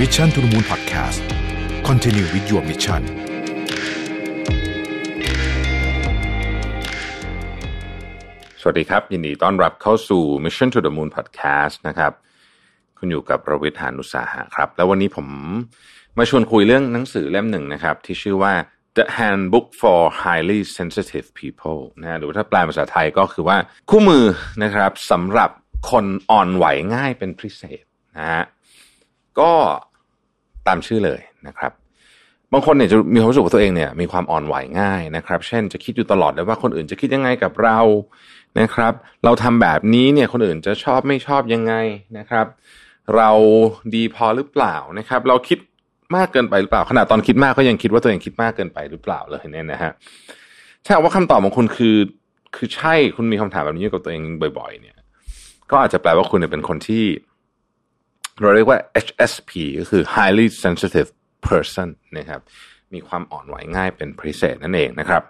Mission to the Moon Podcast Continue with your mission สวัสดีครับ ยินดีต้อนรับเข้าสู่ Mission to the Moon Podcast นะครับ คุณอยู่กับประวิทยานุสาหะครับ แล้ววันนี้ผมมาชวนคุยเรื่องหนังสือเล่มหนึ่งนะครับ ที่ชื่อว่า The Handbook for Highly Sensitive People นะหรือถ้าแปลภาษาไทยก็คือว่าคู่มือนะครับสำหรับคนอ่อนไหวง่ายเป็นพิเศษนะฮะ ก็ตามชื่อเลยนะครับ บางคนเนี่ยจะมีความรู้สึกว่าตัวเองเนี่ยมีความอ่อนไหวง่ายนะครับ เช่นจะคิดอยู่ตลอดเลยว่าคนอื่นจะคิดยังไงกับเรานะครับ เราทำแบบนี้เนี่ยคนอื่นจะชอบไม่ชอบยังไงนะครับ เราดีพอหรือเปล่านะครับ เราคิดมากเกินไปหรือเปล่าขนาดตอนคิดมากก็ยังคิดว่าตัวเองคิดมากเกินไปหรือเปล่าเลยเนี่ยนะฮะถ้าว่าคำตอบของคุณคือคือใช่คุณมีคำถามแบบนี้กับตัวเองบ่อย ๆ เนี่ย ก็อาจจะแปลว่าคุณเป็นคนที่ เราเรียกว่า HSP ก็คือ highly sensitive person นะครับ มีความอ่อนไหวง่ายเป็นพิเศษนั่นเองนะครับ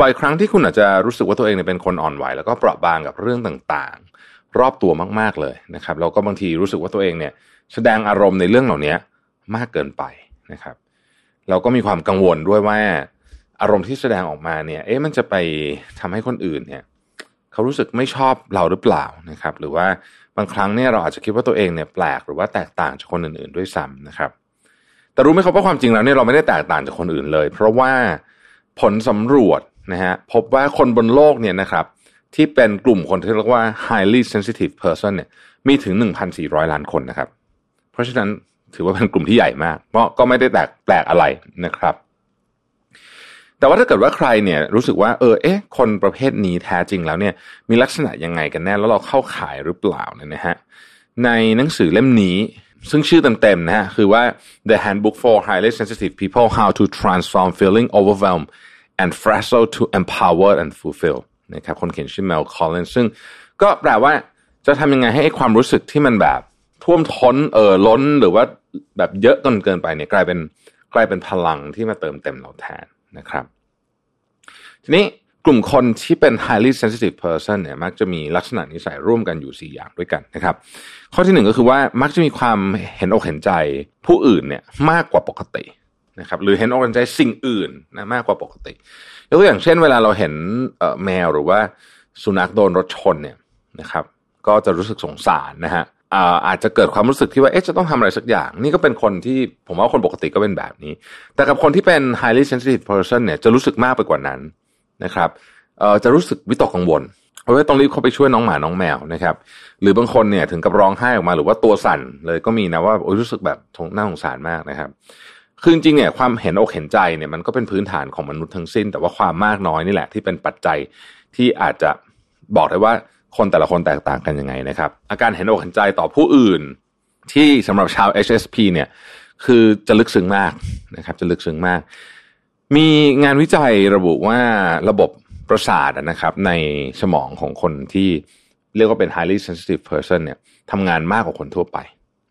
บ่อยครั้งที่คุณอาจจะรู้สึกว่าตัวเองเป็นคนอ่อนไหว แล้วก็เปราะบางกับเรื่องต่างๆ รอบตัวมากๆเลยนะครับ แล้วก็บางทีรู้สึกว่าตัวเองเนี่ยแสดงอารมณ์ในเรื่องเหล่านี้มากเกินไปนะครับ เราก็มีความกังวลด้วยว่าอารมณ์ที่แสดงออกมาเนี่ย เอ๊ะมันจะไปทำให้คนอื่นเนี่ย เขารู้สึกไม่ชอบเราหรือเปล่านะครับ หรือว่า บางครั้งเนี่ยเราอาจจะคิดว่าตัวเองเนี่ยแปลกหรือว่าแตกต่างจากคนอื่นๆด้วยซ้ำนะครับ แต่รู้ไหมครับว่าความจริงแล้วเนี่ยเราไม่ได้แตกต่างจากคนอื่นเลย เพราะว่าผลสำรวจนะฮะพบว่าคนบนโลกเนี่ยนะครับ ที่เป็นกลุ่มคนที่เรียกว่า highly sensitive person เนี่ยมีถึง 1,400 ล้านคนนะครับ เพราะฉะนั้นถือว่าเป็นกลุ่มที่ใหญ่มาก เพราะก็ไม่ได้แตกแปลกอะไรนะครับ แต่ว่าถ้าเกิดว่าใครเนี่ยรู้สึกว่าเออเอ๊ะคนประเภทนี้แท้จริงแล้วเนี่ยมีลักษณะยังไงกันแน่แล้วเราเข้าขายหรือเปล่าเนี่ยนะฮะในหนังสือเล่มนี้ซึ่งชื่อเต็มๆนะฮะคือว่า The Handbook for Highly Sensitive People How to Transform Feeling Overwhelmed and Frazzled to Empower and Fulfill นะครับคนเขียนชื่อ Mel Collins ซึ่งก็แปลว่าจะทำยังไงให้ความรู้สึกที่มันแบบท่วมท้นเอ่อล้นหรือว่าแบบเยอะจนเกินไปเนี่ยกลายเป็นกลายเป็นพลังที่มาเติมเต็มเราแทน นะครับ ทีนี้กลุ่มคนที่เป็น highly sensitive person เนี่ยมักจะมีลักษณะนิสัยร่วมกันอยู่ 4 อย่างด้วยกันนะครับ ข้อที่หนึ่งก็คือว่ามักจะมีความเห็นอกเห็นใจผู้อื่นเนี่ยมากกว่าปกตินะครับหรือเห็นอกเห็นใจสิ่งอื่นนะมากกว่าปกติยกตัวอย่างเช่น เวลาเราเห็นแมวหรือว่าสุนัขโดนรถชนเนี่ยนะครับ ก็จะรู้สึกสงสารนะฮะ อาจจะเกิดความรู้สึกที่ว่าเอ๊ะจะต้องทำอะไรสักอย่าง นี่ก็เป็นคนที่ผมว่าคนปกติก็เป็นแบบนี้ แต่กับคนที่เป็น highly sensitive person เนี่ยจะรู้สึกมากไปกว่านั้นนะครับเอ่อจะรู้สึกวิตกกังวลเพราะว่าต้องรีบเข้าไปช่วยน้องหมาน้องแมวนะครับ หรือบางคนเนี่ยถึงกับร้องไห้ออกมาหรือว่าตัวสั่นเลยก็มีนะว่าโอ้รู้สึกแบบน่าสงสารมากนะครับคือจริงเนี่ยความเห็นอกเห็นใจเนี่ยมันก็เป็นพื้นฐานของมนุษย์ทั้งสิ้น แต่ว่าความมากน้อยนี่แหละที่เป็นปัจจัยที่อาจจะบอกได้ว่า คนแต่ละคนแตกต่างกันยังไงนะครับ อาการเห็นอกเห็นใจต่อผู้อื่น ที่สำหรับชาว HSP เนี่ยคือจะลึกซึ้งมากนะครับ จะลึกซึ้งมาก มีงานวิจัยระบุว่าระบบประสาทนะครับ ในสมองของคนที่เรียกว่าเป็น highly sensitive person เนี่ยทำงานมากกว่าคนทั่วไป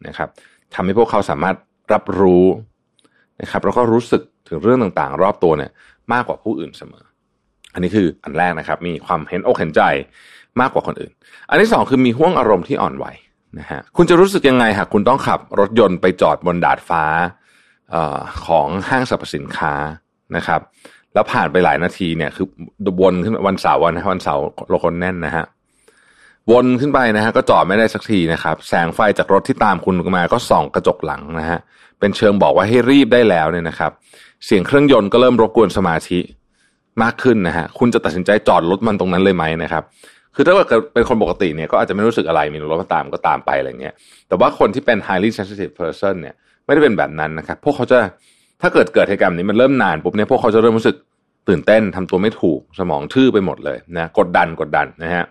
นะครับทำให้พวกเขาสามารถรับรู้นะครับแล้วก็รู้สึกถึงเรื่องต่างๆ รอบตัวเนี่ย มากกว่าผู้อื่นเสมอ อันนี้คืออันแรกนะครับ มีความเห็นอกเห็นใจมากกว่าคนอื่น อันที่สองคือมีห่วงอารมณ์ที่อ่อนไหวนะฮะคุณจะรู้สึกยังไงหากคุณต้องขับรถยนต์ไปจอดบนดาดฟ้าอของห้างสรรพสินค้านะครับ แล้วผ่านไปหลายนาทีเนี่ย คือวนขึ้นวันเสาร์วันวันเสาร์รถคนแน่นนะฮะวนขึ้นไปนะฮะก็จอดไม่ได้สักทีนะครับ แสงไฟจากรถที่ตามคุณมา ก็ส่องกระจกหลังนะฮะเป็นเชิงบอกว่าให้รีบได้แล้วเนี่ยนะครับ เสียงเครื่องยนต์ก็เริ่มรบกวนสมาธิ มากขึ้นนะฮะคุณจะตัดสินใจจอดรถมันตรงนั้นเลยไหมนะครับ คือถ้าเกิดเป็นคนปกติเนี่ยก็อาจจะไม่รู้สึกอะไรมีรถมาตามก็ตามไปอะไรเงี้ยแต่ว่าคนที่เป็น highly sensitive person เนี่ยไม่ได้เป็นแบบนั้นนะครับพวกเขาจะถ้าเกิดเกิดเหตุการณ์นี้มันเริ่มนานปุ๊บเนี่ยพวกเขาจะเริ่มรู้สึกตื่นเต้นทำตัวไม่ถูกสมองทื่อไปหมดเลยนะกดดันกดดันนะฮะ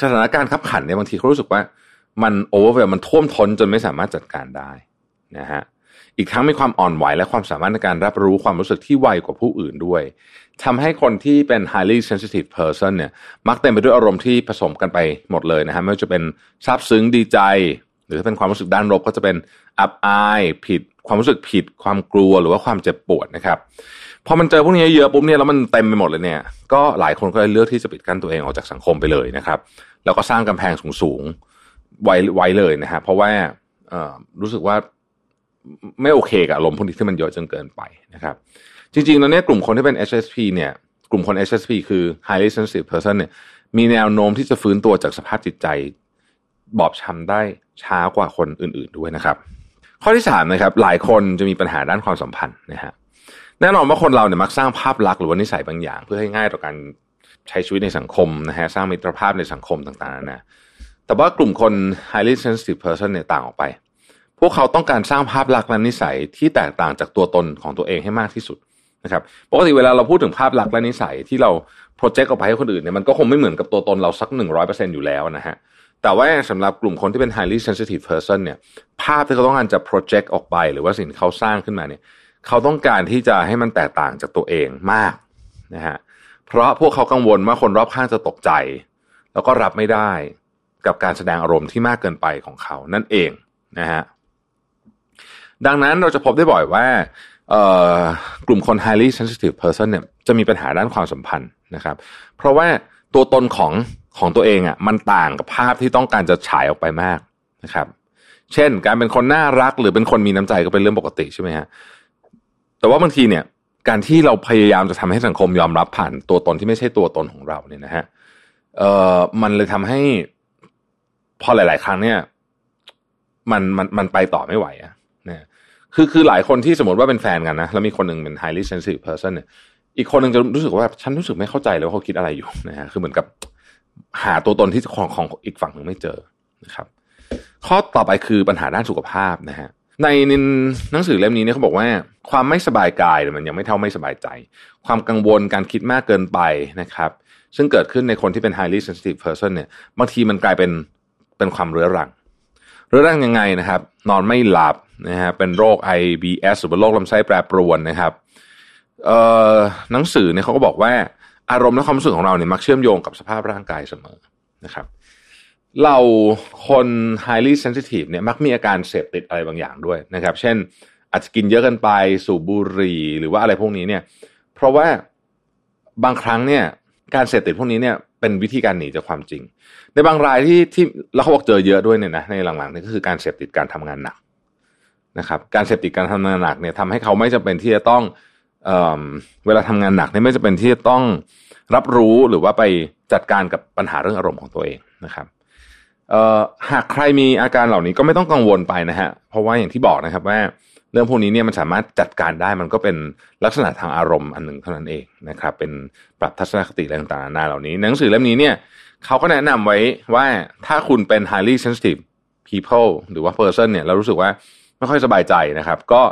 สถานการณ์ขับขันเนี่ยบางทีเขารู้สึกว่ามันโอเวอร์เวลมันท่วมท้นจนไม่สามารถจัดการได้นะฮะ อีกทั้งมีความอ่อนไหวและความสามารถในการรับรู้ความรู้สึกที่ไวกว่าผู้อื่นด้วยทำให้คนที่เป็น highly sensitive person เนี่ยมักเต็มไปด้วยอารมณ์ที่ผสมกันไปหมดเลยนะฮะไม่ว่าจะเป็นซาบซึ้งดีใจ หรือถ้าเป็นความรู้สึกด้านลบก็จะเป็นอับอายผิด ความรู้สึกผิด ความกลัวหรือว่าความเจ็บปวดนะครับพอมันเจอพวกนี้เยอะปุ๊บเนี่ยแล้วมันเต็มไปหมดเลยเนี่ยก็หลายคนก็เลยเลือกที่จะปิดกั้นตัวเองออกจากสังคมไปเลยนะครับ แล้วก็สร้างกำแพงสูงๆไว้ไว้เลยนะฮะเพราะว่ารู้สึกว่า ไม่โอเคกับอารมณ์พวกนี้ที่มันเยอะจนเกินไปนะครับ จริงๆแล้วเนี่ยกลุ่มคนที่เป็น HSP เนี่ยกลุ่มคน HSP คือ highly sensitive person เนี่ยมีแนวโน้มที่จะฟื้นตัวจากสภาพจิตใจ บอบช้ำได้ช้ากว่าคนอื่น ๆด้วยนะครับ ข้อที่สามนะครับหลายคนจะมีปัญหาด้านความสัมพันธ์นะฮะแน่นอนว่าคนเราเนี่ยมักสร้างภาพลักษณ์หรือว่านิสัยบางอย่าง เพื่อให้ง่ายต่อการใช้ชีวิตในสังคมนะฮะสร้างมิตรภาพในสังคมต่างๆนะแต่ว่ากลุ่มคน highly sensitive person เนี่ยต่างออกไป พวกเขาต้องการสร้างภาพลักษณ์และนิสัยที่แตกต่างจากตัวตนของตัวเองให้มากที่สุดนะครับปกติเวลาเราพูดถึงภาพลักษณ์และนิสัยที่เราโปรเจกต์ออกไปให้คนอื่นเนี่ยมันก็คงไม่เหมือนกับตัวตนเราสักหนึ่งร้อยเปอร์เซ็นอยู่แล้วนะฮะแต่ว่าสำหรับกลุ่มคนที่เป็น highly sensitive person เนี่ยภาพที่เขาต้องการจะโปรเจกต์ออกไปหรือว่าสิ่งที่เขาสร้างขึ้นมาเนี่ยเขาต้องการที่จะให้มันแตกต่างจากตัวเองมากนะฮะเพราะพวกเขากังวลว่าคนรอบข้างจะตกใจ แล้วก็รับไม่ได้กับการแสดงอารมณ์ที่มากเกินไปของเขานั่นเองนะฮะ ดังนั้นเราจะพบได้บ่อยว่ากลุ่มคน highly sensitive person เนี่ยจะมีปัญหาด้านความสัมพันธ์นะครับ เพราะว่าตัวตนของของตัวเองอะมันต่างกับภาพที่ต้องการจะฉายออกไปมากนะครับ เช่น การเป็นคนน่ารักหรือเป็นคนมีน้ำใจก็เป็นเรื่องปกติใช่ไหมฮะแต่ว่าบางทีเนี่ย การที่เราพยายามจะทำให้สังคมยอมรับผ่านตัวตนที่ไม่ใช่ตัวตนของเราเนี่ยนะฮะเอ่อมันเลยทำให้พอหลาย ๆ ครั้งเนี่ย มันมันมันไปต่อไม่ไหวอะนะ คือคือหลายคนที่สมมติว่าเป็นแฟนกันนะ แล้วมีคนหนึ่งเป็น highly sensitive person เนี่ยอีกคนหนึ่งจะรู้สึกว่าฉันรู้สึกไม่เข้าใจเลยว่าเขาคิดอะไรอยู่นะฮะคือเหมือนกับหาตัวตนที่ของของอีกฝั่งหนึ่งไม่เจอนะครับ ข้อต่อไปคือปัญหาด้านสุขภาพนะฮะในหนังสือเล่มนี้เนี่ยเขาบอกว่า ความไม่สบายกายมันยังไม่เท่าไม่สบายใจ ความกังวลการคิดมากเกินไปนะครับ ซึ่งเกิดขึ้นในคนที่เป็น highly sensitive person เนี่ยบางทีมันกลายเป็นเป็นความเรื้อรัง เรื้อรังยังไงนะครับ นอนไม่หลับนะฮะเป็นโรค IBS หรือว่าโรคลำไส้แปรปรวนนะครับเอ่อหนังสือเนี่ยเขาก็บอกว่าอารมณ์และความรู้สึกของเราเนี่ยมักเชื่อมโยงกับสภาพร่างกายเสมอนะครับเราคน highly sensitive เนี่ยมักมีอาการเสพติดอะไรบางอย่างด้วยนะครับ เช่น อาจจะกินเยอะเกินไปสูบบุหรี่หรือว่าอะไรพวกนี้เนี่ย เพราะว่าบางครั้งเนี่ย การเสพติดพวกนี้เนี่ยเป็นวิธีการหนีจากความจริง ในบางรายที่ที่แล้วเขาบอกเจอเยอะด้วยเนี่ยนะในหลังๆนี่ก็คือการเสพติดการทำงานหนักนะครับ การเสพติดการทำงานหนักเนี่ยทำให้เขาไม่จำเป็นที่จะต้องเออเวลาทำงานหนักเนี่ยไม่จำเป็นที่จะต้องรับรู้หรือว่าไปจัดการกับปัญหาเรื่องอารมณ์ของตัวเองนะครับหากใครมีอาการเหล่านี้ก็ไม่ต้องกังวลไปนะฮะเพราะว่าอย่างที่บอกนะครับว่า เรื่องพวกนี้เนี่ยมันสามารถจัดการได้มันก็เป็นลักษณะทางอารมณ์อันหนึ่งเท่านั้นเองนะครับ เป็นปรับทัศนคติอะไรต่างๆนานาเหล่านี้ หนังสือเล่มนี้เนี่ยเขาก็แนะนำไว้ว่าถ้าคุณเป็น highly sensitive people หรือว่า person เนี่ยเรารู้สึกว่าไม่ค่อยสบายใจนะครับ ก็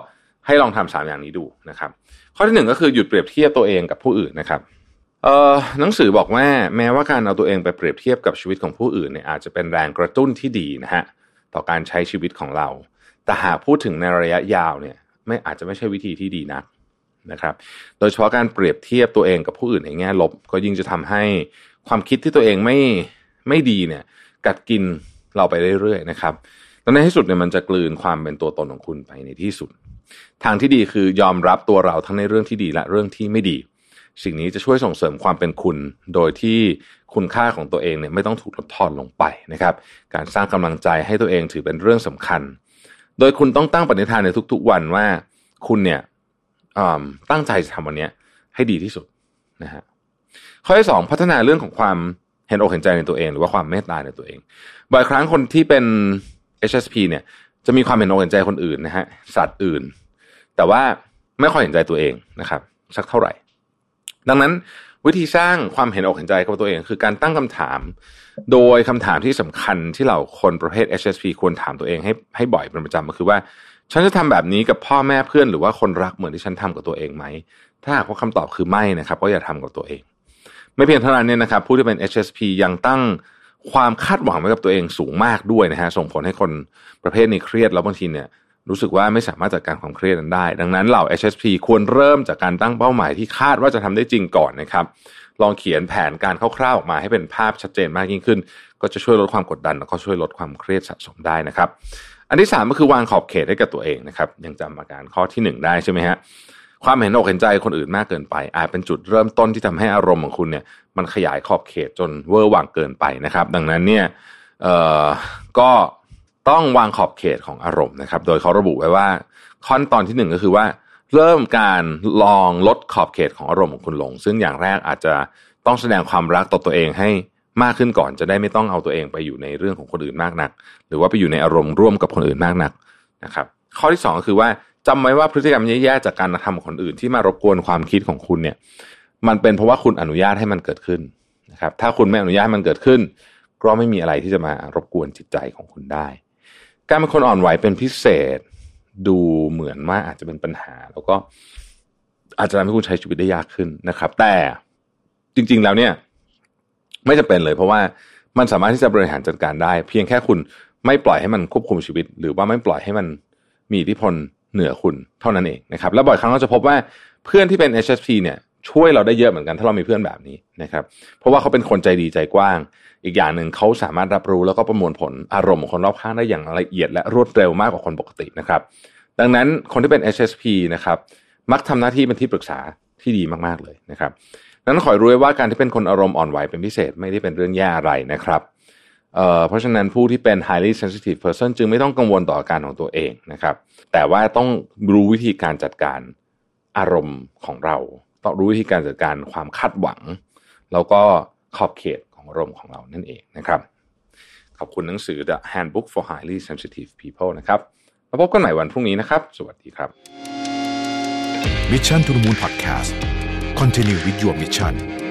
ให้ลองทำสามอย่างนี้ดูนะครับ ข้อที่หนึ่งก็คือหยุดเปรียบเทียบตัวเองกับผู้อื่นนะครับหนังสือบอกว่าแม้ว่าการเอาตัวเองไปเปรียบเทียบกับชีวิตของผู้อื่นเนี่ยอาจจะเป็นแรงกระตุ้นที่ดีนะฮะต่อการใช้ชีวิตของเรา แต่หากพูดถึงในระยะยาวเนี่ยไม่อาจจะไม่ใช่วิธีที่ดีนักนะครับ โดยเฉพาะการเปรียบเทียบตัวเองกับผู้อื่นในแง่ลบ ก็ยิ่งจะทำให้ความคิดที่ตัวเองไม่ไม่ดีเนี่ย กัดกินเราไปเรื่อยๆนะครับแล้วในที่สุดเนี่ยมันจะกลืนความเป็นตัวตนของคุณไปในที่สุด ทางที่ดีคือยอมรับตัวเราทั้งในเรื่องที่ดีและเรื่องที่ไม่ดี สิ่งนี้จะช่วยส่งเสริมความเป็นคุณ โดยที่คุณค่าของตัวเองเนี่ยไม่ต้องถูกลดทอนลงไปนะครับ การสร้างกำลังใจให้ตัวเองถือเป็นเรื่องสำคัญ โดยคุณต้องตั้งปณิธานในทุก ๆ วันว่าคุณเนี่ยตั้งใจจะทำวันนี้ให้ดีที่สุดนะฮะข้อที่สองพัฒนาเรื่องของความเห็นอกเห็นใจในตัวเอง หรือว่าความเมตตาในตัวเองบ่อยครั้งคนที่เป็น HSP เนี่ย จะมีความเห็นอกเห็นใจคนอื่นนะฮะสัตว์อื่น แต่ว่าไม่ค่อยเห็นใจตัวเองนะครับ สักเท่าไหร่ ดังนั้น วิธีสร้างความเห็นอกเห็นใจกับตัวเอง คือการตั้งคำถาม โดยคำถามที่สำคัญที่เราคนประเภท HSP ควรถามตัวเองให้ให้บ่อยเป็นประจำก็คือว่า ฉันจะทำแบบนี้กับพ่อแม่เพื่อนหรือว่าคนรักเหมือนที่ฉันทำกับตัวเองไหม ถ้าหากว่าคำตอบคือไม่นะครับ ก็อย่าทำกับตัวเอง ไม่เพียงเท่านั้นเนี่ยนะครับ ผู้ที่เป็น HSP ยังตั้งความคาดหวังไว้กับตัวเองสูงมากด้วยนะฮะส่งผลให้คนประเภทนี้เครียดแล้วบางทีเนี่ย รู้สึกว่าไม่สามารถจัดการความเครียดนั้นได้ ดังนั้นเหล่า HSP ควรเริ่มจากการตั้งเป้าหมายที่คาดว่าจะทำได้จริงก่อนนะครับ ลองเขียนแผนการคร่าวๆออกมาให้เป็นภาพชัดเจนมากยิ่งขึ้น ก็จะช่วยลดความกดดัน แล้วก็ช่วยลดความเครียดสะสมได้นะครับ อันที่สามก็คือวางขอบเขตให้กับตัวเองนะครับ ยังจำอาการข้อที่หนึ่งได้ใช่ไหมฮะความเห็นอกเห็นใจคนอื่นมากเกินไป อาจเป็นจุดเริ่มต้นที่ทำให้อารมณ์ของคุณเนี่ย มันขยายขอบเขตจนเวอร์วังเกินไปนะครับ ดังนั้นเนี่ยเอ่อก็ ต้องวางขอบเขตของอารมณ์นะครับ โดยเขาระบุไว้ว่าขั้นตอนที่หนึ่งก็คือว่า เริ่มการลองลดขอบเขตของอารมณ์ของคุณลง ซึ่งอย่างแรกอาจจะต้องแสดงความรักต่อตัวเองให้มากขึ้นก่อนจะได้ไม่ต้องเอาตัวเองไปอยู่ในเรื่องของคนอื่นมากนัก หรือว่าไปอยู่ในอารมณ์ร่วมกับคนอื่นมากนักนะครับ ข้อที่สองก็คือว่าจำไว้ว่าพฤติกรรมแย่ๆจากการทำของคนอื่นที่มารบกวนความคิดของคุณเนี่ย มันเป็นเพราะว่าคุณอนุญาตให้มันเกิดขึ้นนะครับ ถ้าคุณไม่อนุญาตให้มันเกิดขึ้น ก็ไม่มีอะไรที่จะมารบกวนจิตใจของคุณได้ การเป็นคนอ่อนไหวเป็นพิเศษ ดูเหมือนว่าอาจจะเป็นปัญหา แล้วก็อาจจะทำให้คุณใช้ชีวิตได้ยากขึ้นนะครับ แต่จริง ๆ แล้วเนี่ย ไม่จะเป็นเลย เพราะว่ามันสามารถที่จะบริหารจัดการได้ เพียงแค่คุณไม่ปล่อยให้มันควบคุมชีวิต หรือว่าไม่ปล่อยให้มันมีอิทธิพลเหนือคุณเท่านั้นเองนะครับ แล้วบ่อยครั้งเราจะพบว่าเพื่อนที่เป็น HSP เนี่ยช่วยเราได้เยอะเหมือนกันถ้าเรามีเพื่อนแบบนี้นะครับ เพราะว่าเขาเป็นคนใจดีใจกว้าง อีกอย่างหนึ่งเขาสามารถรับรู้แล้วก็ประมวลผลอารมณ์ของคนรอบข้างได้อย่างละเอียด และรวดเร็วมากกว่าคนปกตินะครับ ดังนั้นคนที่เป็น HSP นะครับ มักทำหน้าที่เป็นที่ปรึกษาที่ดีมากๆเลยนะครับนั้นขอรู้ไว้ว่าการที่เป็นคนอารมณ์อ่อนไหวเป็นพิเศษไม่ได้เป็นเรื่องแย่อะไรนะครับเเพราะฉะนั้นผู้ที่เป็น highly sensitive person จึงไม่ต้องกังวลต่ออาการของตัวเองนะครับ แต่ว่าต้องรู้วิธีการจัดการอารมณ์ของเรา ต้องรู้วิธีการจัดการความคาดหวัง แล้วก็ขอบเขต ของอารมณ์ของเรานั่นเองนะครับ ขอบคุณหนังสือ The Handbook for Highly Sensitive People นะครับมาพบกันใหม่วันพรุ่งนี้นะครับ สวัสดีครับ Mission to the Moon Podcast Continue with your mission